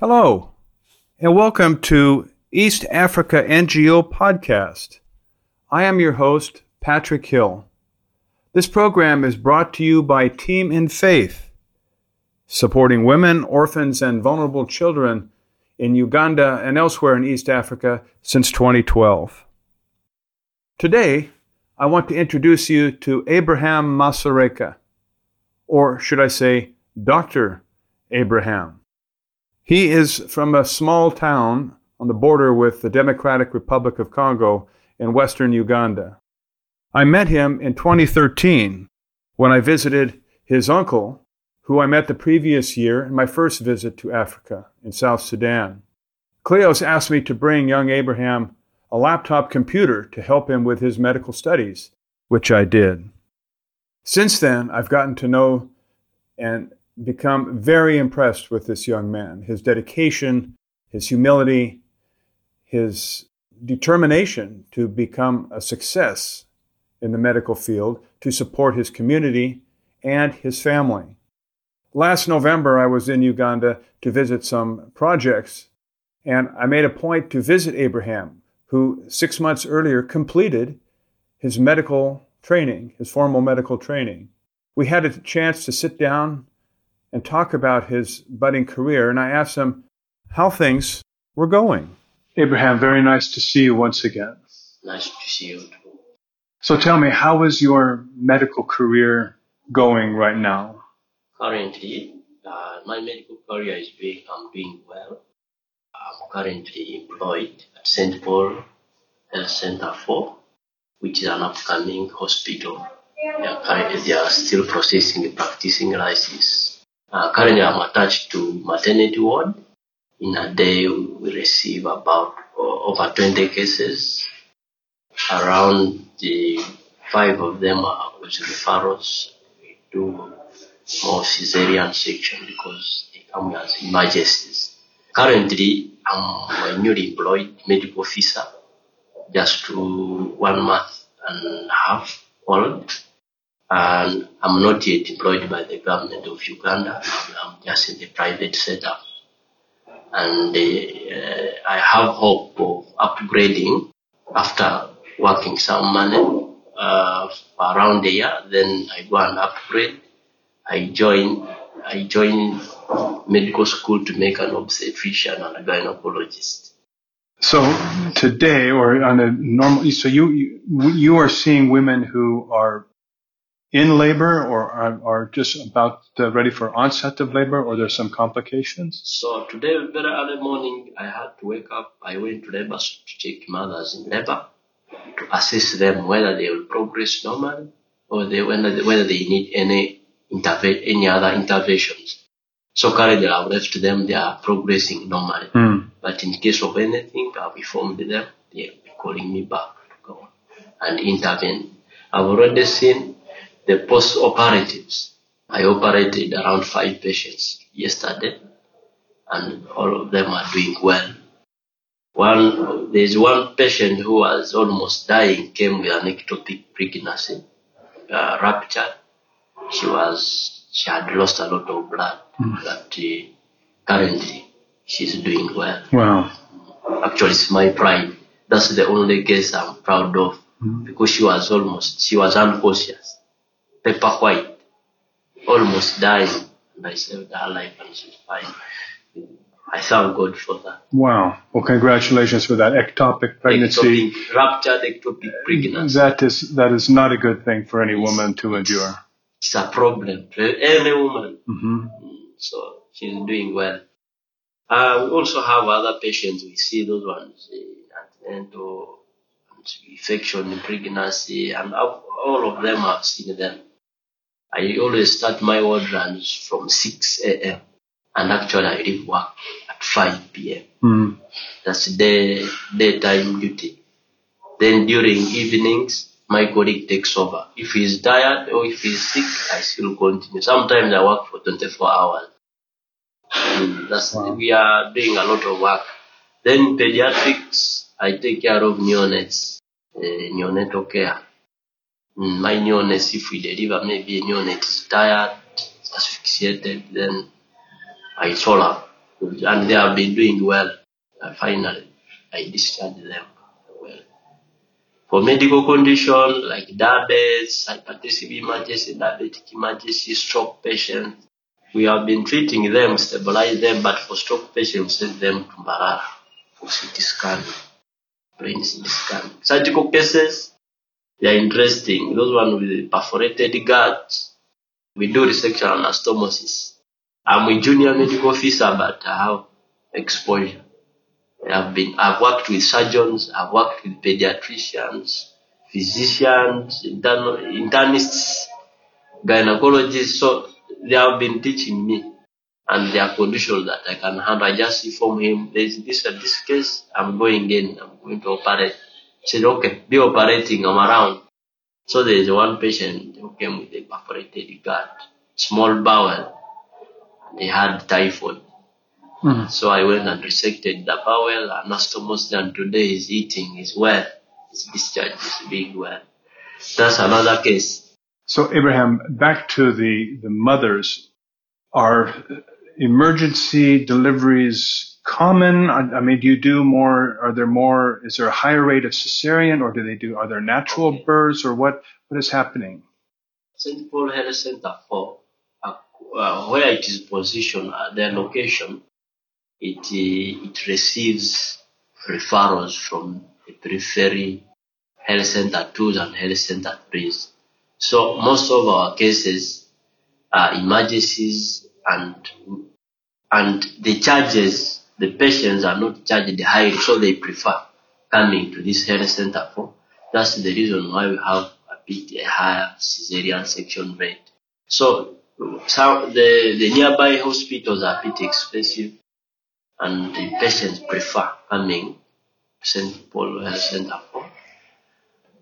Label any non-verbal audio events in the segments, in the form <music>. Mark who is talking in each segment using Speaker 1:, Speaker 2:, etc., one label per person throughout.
Speaker 1: Hello, and welcome to East Africa NGO Podcast. I am your host, Patrick Hill. This program is brought to you by Team in Faith, supporting women, orphans, and vulnerable children in Uganda and elsewhere in East Africa since 2012. Today, I want to introduce you to Abraham Masareka, or should I say, Dr. Abraham. He is from a small town on the border with the Democratic Republic of Congo in western Uganda. I met him in 2013 when I visited his uncle, who I met the previous year in my first visit to Africa in South Sudan. Cleos asked me to bring young Abraham a laptop computer to help him with his medical studies, which I did. Since then, I've gotten to know and become very impressed with this young man his dedication, his humility, his determination to become a success in the medical field, to support his community and his family. Last November, I was in Uganda to visit some projects, and I made a point to visit Abraham, who six months earlier completed his medical training, his formal medical training. We had a chance to sit down and talk about his budding career, and I asked him how things were going. Abraham, very nice to see you once again.
Speaker 2: Nice to see you too.
Speaker 1: So tell me, how is your medical career going right now?
Speaker 2: Currently, uh, my medical career is doing, I'm doing well. I'm currently employed at St. Paul Health Center 4, which is an upcoming hospital. They are, currently, they are still processing the practicing license. Uh, currently, I'm attached to maternity ward. In a day, we receive about uh, over 20 cases. Around the five of them are with referrals. We do more cesarean section because they come as emergencies. Currently, I'm a newly employed medical officer, just to one month and a half old and I'm not yet employed by the government of Uganda. I'm just in the private sector, And uh, I have hope of upgrading after working some money uh, around a year. Then I go and upgrade. I join. I join medical school to make an obstetrician and a gynecologist.
Speaker 1: So today, or on a normal, so you, you are seeing women who are in labor or are, are just about uh, ready for onset of labor or there's some complications?
Speaker 2: So today, very early morning, I had to wake up. I went to labor to check mothers in labor to assess them whether they will progress normally or they, whether, they, whether they need any interve- any other interventions. So currently, I've left them; they are progressing normally.
Speaker 1: Mm.
Speaker 2: But in case of anything, I've informed them. They'll be calling me back to go and intervene. I've already seen the post-operatives. I operated around five patients yesterday, and all of them are doing well. One, there's one patient who was almost dying, came with an ectopic pregnancy, uh, ruptured. She was, she had lost a lot of blood,
Speaker 1: Mm.
Speaker 2: but uh, currently she's doing well.
Speaker 1: Wow.
Speaker 2: Actually, it's my pride. That's the only case I'm proud of
Speaker 1: Mm.
Speaker 2: because she was almost, she was unconscious, paper white, almost dying, and I saved her life and she's fine. I thank God for that.
Speaker 1: Wow. Well, congratulations for that ectopic pregnancy.
Speaker 2: Ectopic, ruptured ectopic pregnancy.
Speaker 1: That is that is not a good thing for any woman to endure.
Speaker 2: It's a problem for any woman.
Speaker 1: hmm
Speaker 2: Mm, So she's doing well. Uh, we also have other patients. We see those ones in antenatal infection in pregnancy, and all of them I've seen them. I always start my ward runs from 6 a.m. and actually I leave work at 5 p.m.
Speaker 1: Mm.
Speaker 2: That's day daytime duty. Then during evenings, my colleague takes over. If he's tired or if he's sick, I still continue. Sometimes I work for 24 hours. Mm, that's
Speaker 1: Wow.
Speaker 2: we are doing a lot of work. Then pediatrics, I take care of neonates, uh, neonatal care. My neonates, if we deliver, maybe a neonate is tired, asphyxiated, then I solve and they have been doing well. Finally, I discharged them well. For medical condition like diabetes, hypertensive emergency, diabetic emergency, stroke patients, we have been treating them, stabilize them, but for stroke patients, send them to Mbarara for CT scan, brain CT scan. Surgical cases, they are interesting. Those one with perforated guts, we do resection anastomosis. I'm a junior medical officer, but I have exposure. I've been, I've worked with surgeons, I've worked with pediatricians, physicians, intern, internists, gynecologists. So they have been teaching me and there are conditions that I can handle. I just inform him, there's this this case, I'm going in, I'm going to operate. Said, okay, be operating, I'm around. So there is one patient who came with a perforated gut, small bowel, and he had typhoid.
Speaker 3: Mhm.
Speaker 2: So I went and resected the bowel, anastomosis, and today he's eating, he's well, he's discharged, he's being well. That's another case.
Speaker 3: So, Abraham, back to the, the mothers. Are emergency deliveries common? I, I mean, do you do more? Are there more? Is there a higher rate of cesarean, or do they do? Are there natural
Speaker 2: Okay.
Speaker 3: births, or what? What is happening?
Speaker 2: St. Paul Health Center four uh, uh, where it is positioned at their location, it uh, it receives referrals from the periphery health center twos and health center threes. So most of our cases are emergencies and and the charges the patients are not charged highly, so they prefer coming to this health center four. That's the reason why we have a bit higher cesarean section rate. So, so the, the nearby hospitals are a bit expensive and the patients prefer coming to St. Paul Health Center four.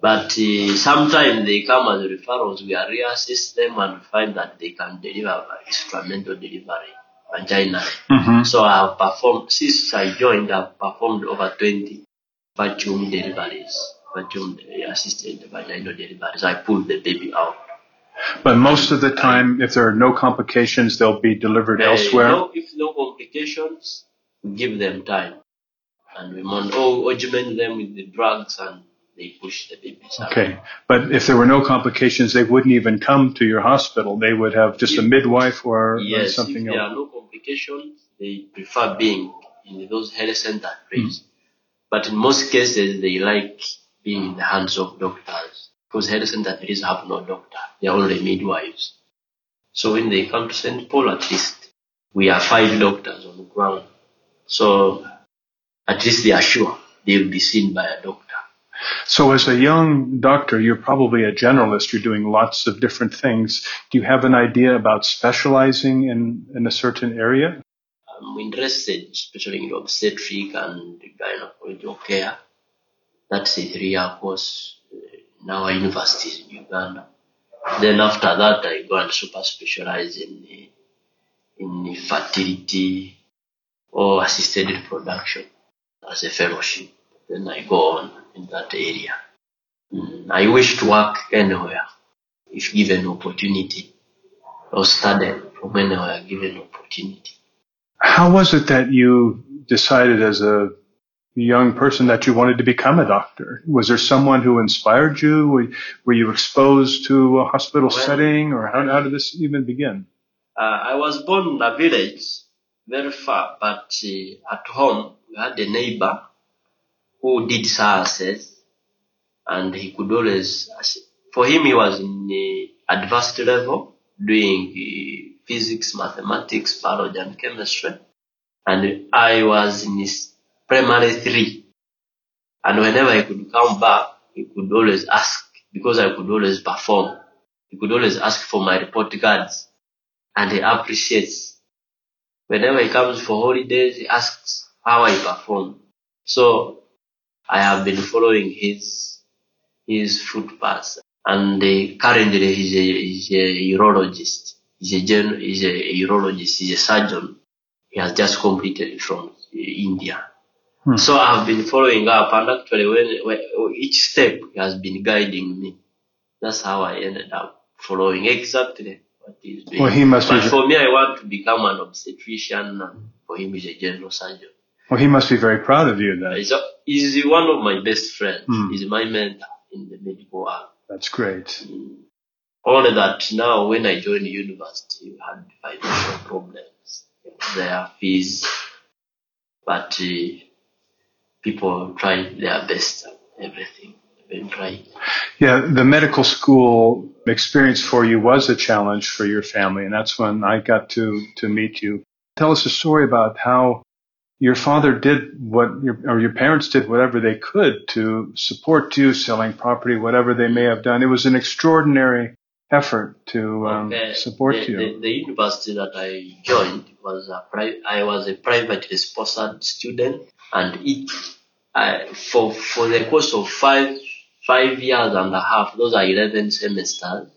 Speaker 2: But uh, sometimes they come as referrals, we reassess them and find that they can deliver instrumental delivery vaginally.
Speaker 3: Mm-hmm.
Speaker 2: So I have performed, since I joined, I've performed over 20 vacuum deliveries, vacuum assisted vaginal deliveries. I pulled the baby out.
Speaker 3: But most of the time, if there are no complications, they'll be delivered
Speaker 2: Uh,
Speaker 3: elsewhere.
Speaker 2: no, if no complications, give them time. And we mon- oh, augment them with the drugs and they push the babies out.
Speaker 3: Okay, but if there were no complications, they wouldn't even come to your hospital. They would have just a midwife or, or something
Speaker 2: if
Speaker 3: else.
Speaker 2: They prefer being in those health center rates. But in most cases, they like being in the hands of doctors because health center rates have no doctor; they are only midwives. So when they come to St. Paul, at least we are five doctors on the ground. So at least they are sure they will be seen by a doctor.
Speaker 3: So, as a young doctor, you're probably a generalist. You're doing lots of different things. Do you have an idea about specializing in, in a certain area?
Speaker 2: I'm interested, especially in obstetric and gynecological care. That's a three-year course in our universities in Uganda. Then after that, I go and super specialize in in fertility or assisted reproduction as a fellowship. Then I go on in that area. Mm, I wish to work anywhere if given opportunity, or study from anywhere given opportunity.
Speaker 3: How was it that you decided as a young person that you wanted to become a doctor? Was there someone who inspired you? Were, were you exposed to a hospital
Speaker 2: Well-
Speaker 3: setting, or how, how did this even begin?
Speaker 2: Uh, I was born in a village, very far, but uh, at home we had a neighbor who did sciences, and he could always, for him, he was in the advanced level, doing uh, physics, mathematics, biology, and chemistry, and I was in his primary three. And whenever he could come back, he could always ask, because I could always perform, he could always ask for my report cards and he appreciates. Whenever he comes for holidays, he asks how I perform. So I have been following his his footpaths, and uh, currently he's a, he's a urologist. He's a gen, he's a urologist. He's a surgeon. He has just completed from India.
Speaker 3: Hmm.
Speaker 2: So I've been following up, and actually, when, when each step he has been guiding me. That's how I ended up following exactly what he's doing.
Speaker 3: Well, he must
Speaker 2: But
Speaker 3: be.
Speaker 2: for me, I want to become an obstetrician For him, he's a general surgeon.
Speaker 3: Well, he must be very proud of you then.
Speaker 2: He's, a, he's one of my best friends.
Speaker 3: Hmm.
Speaker 2: He's my mentor in the medical world.
Speaker 3: That's great.
Speaker 2: Mm. Only that now when I joined university, we had financial problems. There fees, but uh, people tried their best and everything. They tried.
Speaker 3: Yeah, the medical school experience for you was a challenge for your family, and that's when I got to to meet you. Tell us a story about how your father did what your or your parents did whatever they could to support you, selling property, whatever they may have done. It was an extraordinary effort to um,
Speaker 2: Okay,
Speaker 3: support
Speaker 2: the,
Speaker 3: you.
Speaker 2: The, the university that I joined was a pri- I was a privately sponsored student, and it I, for for the course of five five years and a half, those are eleven semesters.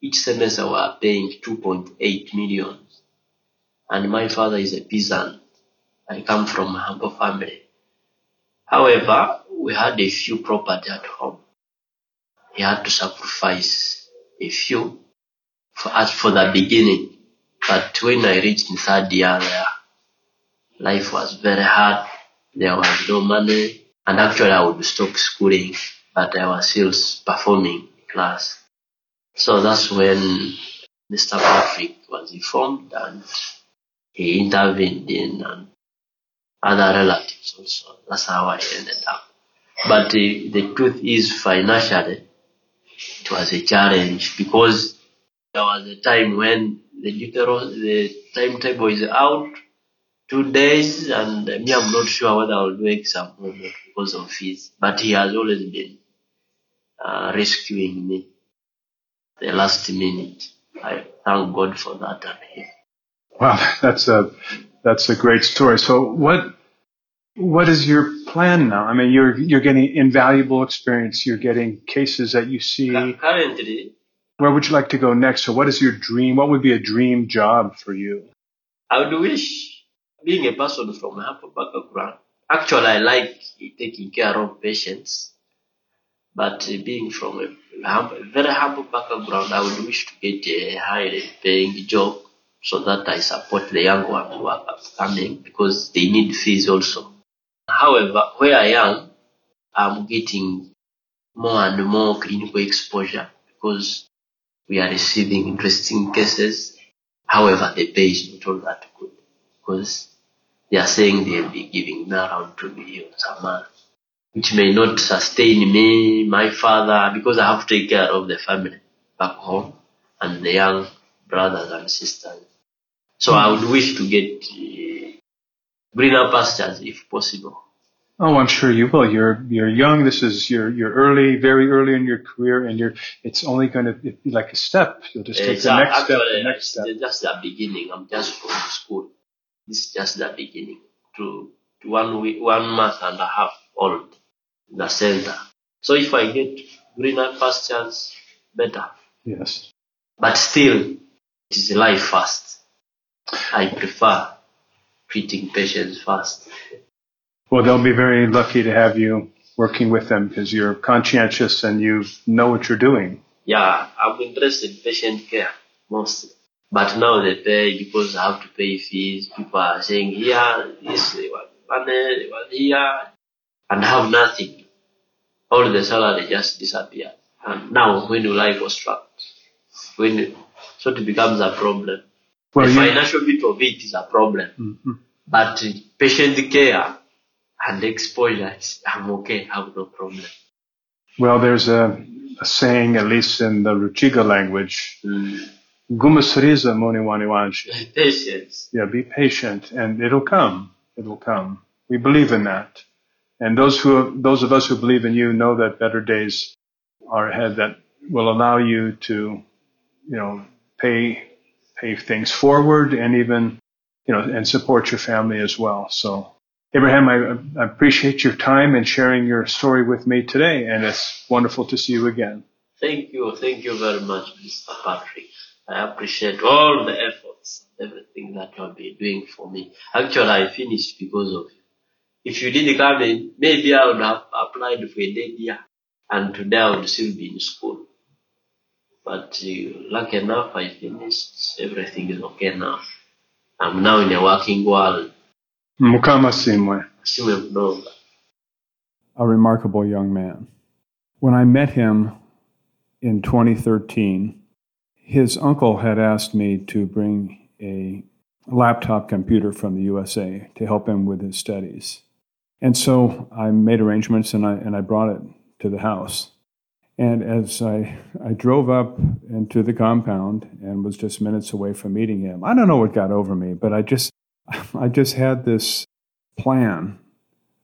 Speaker 2: Each semester we are paying two point eight million, and my father is a peasant. I come from a humble family. However, we had a few property at home. He had to sacrifice a few for as for the beginning. But when I reached the third year life was very hard. There was no money. And actually I would stop schooling, but I was still performing in class. So that's when Mr. Patrick was informed and he intervened in and other relatives also. That's how I ended up. But uh, the truth is financially, it was a challenge because there was a time when the literal, the timetable is out, two days, and me, I'm not sure whether I'll do exam or not because of fees. But he has always been uh, rescuing me the last minute. I thank God for that and him.
Speaker 3: Wow, that's a that's a great story. So what what is your plan now? I mean, you're you're getting invaluable experience. You're getting cases that you see.
Speaker 2: Currently,
Speaker 3: Where would you like to go next? So what is your dream? What would be a dream job for you?
Speaker 2: I would wish being a person from a humble background. Actually, I like taking care of patients, but being from a, very humble background, I would wish to get a high paying job so that I support the young ones who are coming because they need fees also. However, where I am, I'm getting more and more clinical exposure because we are receiving interesting cases. However, the pay is not all that good because they are saying they'll be giving around 2 million a month, which may not sustain me, my father, because I have to take care of the family back home and the young brothers and sisters. So I would wish to get uh, greener pastures if possible.
Speaker 3: Oh, I'm sure you will. You're you're young. This is you're you're early, very early in your career, and you're it's only going to be like a step. You'll just take
Speaker 2: It's
Speaker 3: the next step,
Speaker 2: actually
Speaker 3: the next step.
Speaker 2: it's just the beginning. I'm just from school. This is just the beginning. To, to one week, one month and a half old, in the center. So if I get greener pastures, better.
Speaker 3: Yes.
Speaker 2: But still, it is life first. I prefer treating patients first.
Speaker 3: Well, they'll be very lucky to have you working with them because you're conscientious and you know what you're doing.
Speaker 2: Yeah, I'm interested in patient care mostly. But now they pay because I have to pay fees. People are saying here, this, they want money, they want here, and have nothing. All the salary just disappear. And now when will I construct? When, so it becomes a problem.
Speaker 3: Well,
Speaker 2: the
Speaker 3: you,
Speaker 2: financial bit of it is a problem.
Speaker 3: Mhm.
Speaker 2: But patient care and exposure, I'm okay, I have no problem.
Speaker 3: well, there's a, a saying, at least in the Ruchiga language,
Speaker 2: Mm.
Speaker 3: "Gumasuriza moniwaniwanshi."
Speaker 2: Patience.
Speaker 3: Yeah, be patient, and it'll come. It'll come. We believe in that, and those who, those of us who believe in you, know that better days are ahead. That will allow you to, you know, pay pay things forward, and even, you know, and support your family as well. So, Abraham, I, I appreciate your time and sharing your story with me today, and it's wonderful to see you again.
Speaker 2: Thank you, thank you very much, Mr. Patrick. I appreciate all the efforts, everything that you have been doing for me. Actually, I finished because of you. If you didn't come in, maybe I would have applied for a year, and today I would still be in school. But uh, lucky enough, I finished. Everything is okay now. I'm now in a working world.
Speaker 1: Mukama Simwe.
Speaker 2: Simwe Mdonga.
Speaker 1: A remarkable young man. When I met him in 2013, his uncle had asked me to bring a laptop computer from the USA to help him with his studies. And so I made arrangements and I, and I brought it to the house. And as I, I drove up into the compound and was just minutes away from meeting him, I don't know what got over me, but I just, <laughs> I just had this plan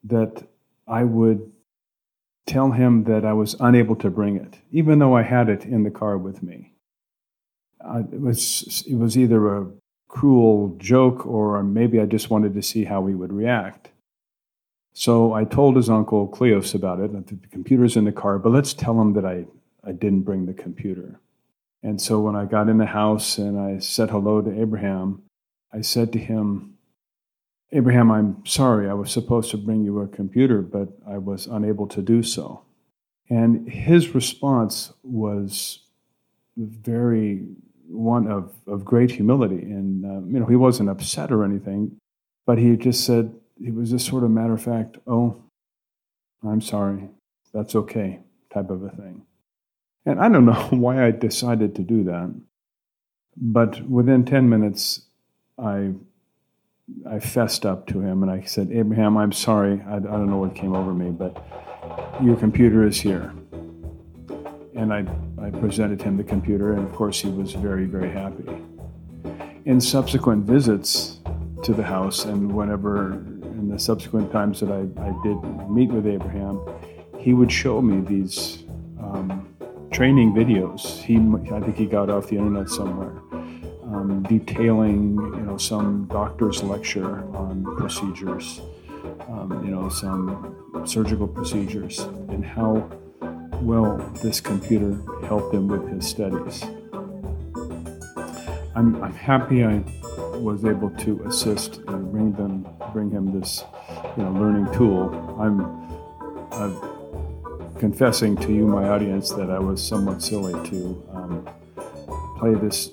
Speaker 1: that I would tell him that I was unable to bring it, even though I had it in the car with me. It was it was either a cruel joke or maybe I just wanted to see how he would react. So I told his uncle Cleos about it. The computer's in the car, but let's tell him that I, I didn't bring the computer. And so when I got in the house and I said hello to Abraham, I said to him, Abraham, I'm sorry, I was supposed to bring you a computer, but I was unable to do so. And his response was very one of, of great humility. And, uh, you know, he wasn't upset or anything, but he just said, he was just sort of matter of fact, oh, I'm sorry, that's okay, type of a thing. And I don't know <laughs> why I decided to do that, but within 10 minutes, I I fessed up to him and I said, Abraham, I'm sorry. I, I don't know what came over me, but your computer is here. And I, I presented him the computer, and of course, he was very, very happy. In subsequent visits to the house, and whenever in the subsequent times that I, I did meet with Abraham, he would show me these um, training videos. He, I think he got off the internet somewhere um, detailing, you know, some doctor's lecture on procedures, um, you know, some surgical procedures, and how well this computer helped him with his studies. I'm, I'm happy I was able to assist and bring them, bring him this, you know, learning tool. I'm, I'm confessing to you, my audience, that I was somewhat silly to um, play this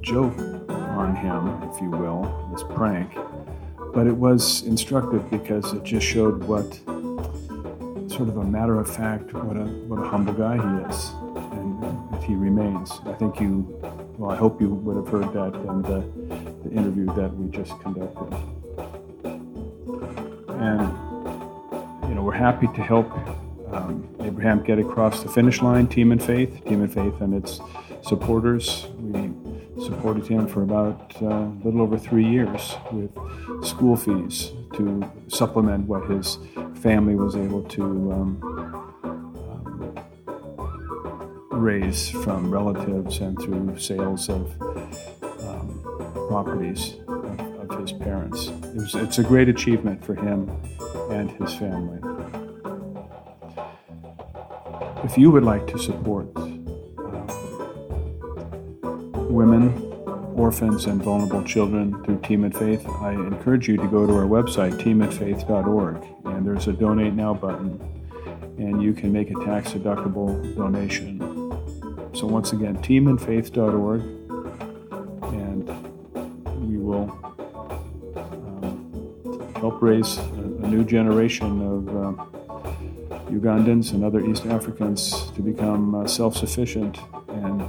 Speaker 1: joke on him, if you will, this prank. But it was instructive because it just showed what sort of a matter of fact, what a what a humble guy he is, and that he remains. I think you, well, I hope you would have heard that in the, the interview that we just conducted. And you know, we're happy to help um, Abraham get across the finish line. Team in Faith, Team in Faith, and its supporters. We supported him for about uh, a little over three years with school fees to supplement what his family was able to um, um, raise from relatives and through sales of properties of, of, his parents. It was, it's a great achievement for him and his family. If you would like to support uh, women, orphans, and vulnerable children through Team in Faith, I encourage you to go to our website, teaminfaith.org, and there's a Donate Now button, and you can make a tax deductible donation. So, once again, teaminfaith.org, help raise a, a, new generation of uh, Ugandans and other East Africans to become uh, self sufficient and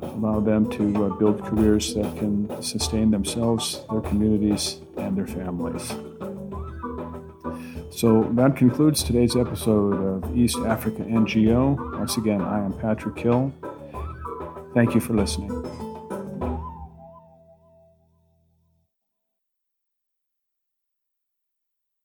Speaker 1: allow them to uh, build careers that can sustain themselves, their communities, and their families. So that concludes today's episode of East Africa NGO. Once again, I am Patrick Hill. Thank you for listening.